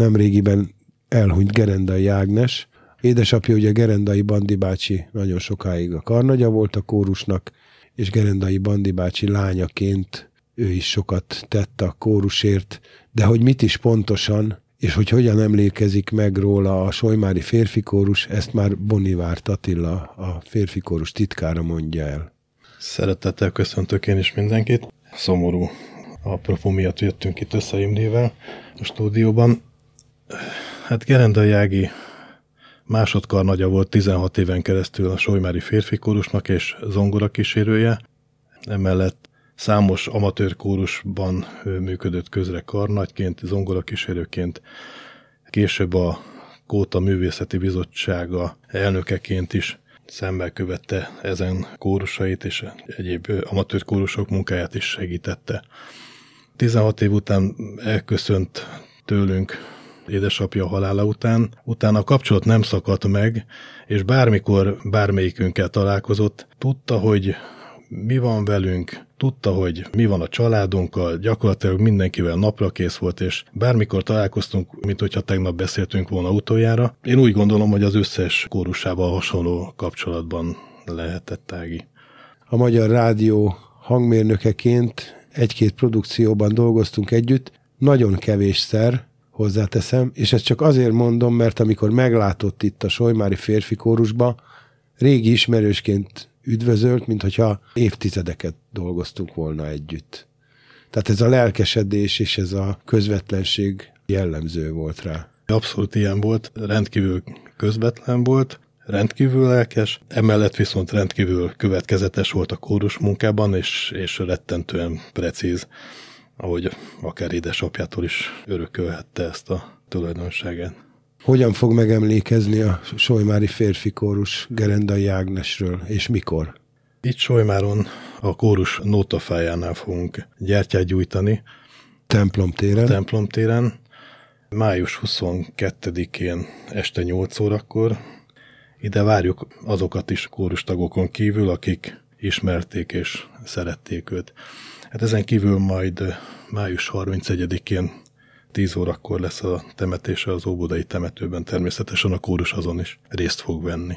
nemrégiben elhunyt Gerendai Ágnes. Édesapja ugye Gerendai Bandi bácsi nagyon sokáig a karnagya volt a kórusnak, és Gerendai Bandi bácsi lányaként ő is sokat tett a kórusért, de hogy mit is pontosan, és hogy hogyan emlékezik meg róla a Solymári férfikórus, ezt már Bonivárt Attila, a férfikórus titkára mondja el. Szeretettel köszöntök én is mindenkit. Szomorú apropó miatt jöttünk itt össze Imrével a stúdióban. Hát Gerendai Ági másodkarnagya volt 16 éven keresztül a Solymári férfikórusnak és zongora kísérője. Emellett Számos amatőr kórusban működött közre karnagyként, zongora kísérőként, később a Kóta Művészeti Bizottsága elnökeként is szemmel követte ezen kórusait, és egyéb amatőr kórusok munkáját is segítette. 16 év után elköszönt tőlünk édesapja halála után, utána a kapcsolat nem szakadt meg, és bármikor bármelyikünkkel találkozott, tudta, hogy mi van velünk, tudta, hogy mi van a családunkkal, gyakorlatilag mindenkivel napra kész volt, és bármikor találkoztunk, mint hogyha tegnap beszéltünk volna utoljára. Én úgy gondolom, hogy az összes kórusával hasonló kapcsolatban lehetett Ági. A Magyar Rádió hangmérnökeként egy-két produkcióban dolgoztunk együtt, nagyon kevésszer, hozzáteszem, és ezt csak azért mondom, mert amikor meglátott itt a Solymári férfi kórusba, régi ismerősként üdvözölt, mint hogyha évtizedeket dolgoztunk volna együtt. Tehát ez a lelkesedés és ez a közvetlenség jellemző volt rá. Abszolút ilyen volt, rendkívül közvetlen volt, rendkívül lelkes, emellett viszont rendkívül következetes volt a kórus munkában, és, és rettentően precíz, ahogy akár édesapjától is örökölhette ezt a tulajdonságát. Hogyan fog megemlékezni a Solymári férfi kórus Gerendai Ágnesről, és mikor? Itt Solymáron a kórus nótafájánál fogunk gyertyát gyújtani. Templom téren. Templom téren. Május 22-én este 8 órakor. Ide várjuk azokat is kórustagokon kívül, akik ismerték és szerették őt. Hát ezen kívül majd május 31-én 10 órakor lesz a temetése az Óbudai temetőben, természetesen a kórus azon is részt fog venni.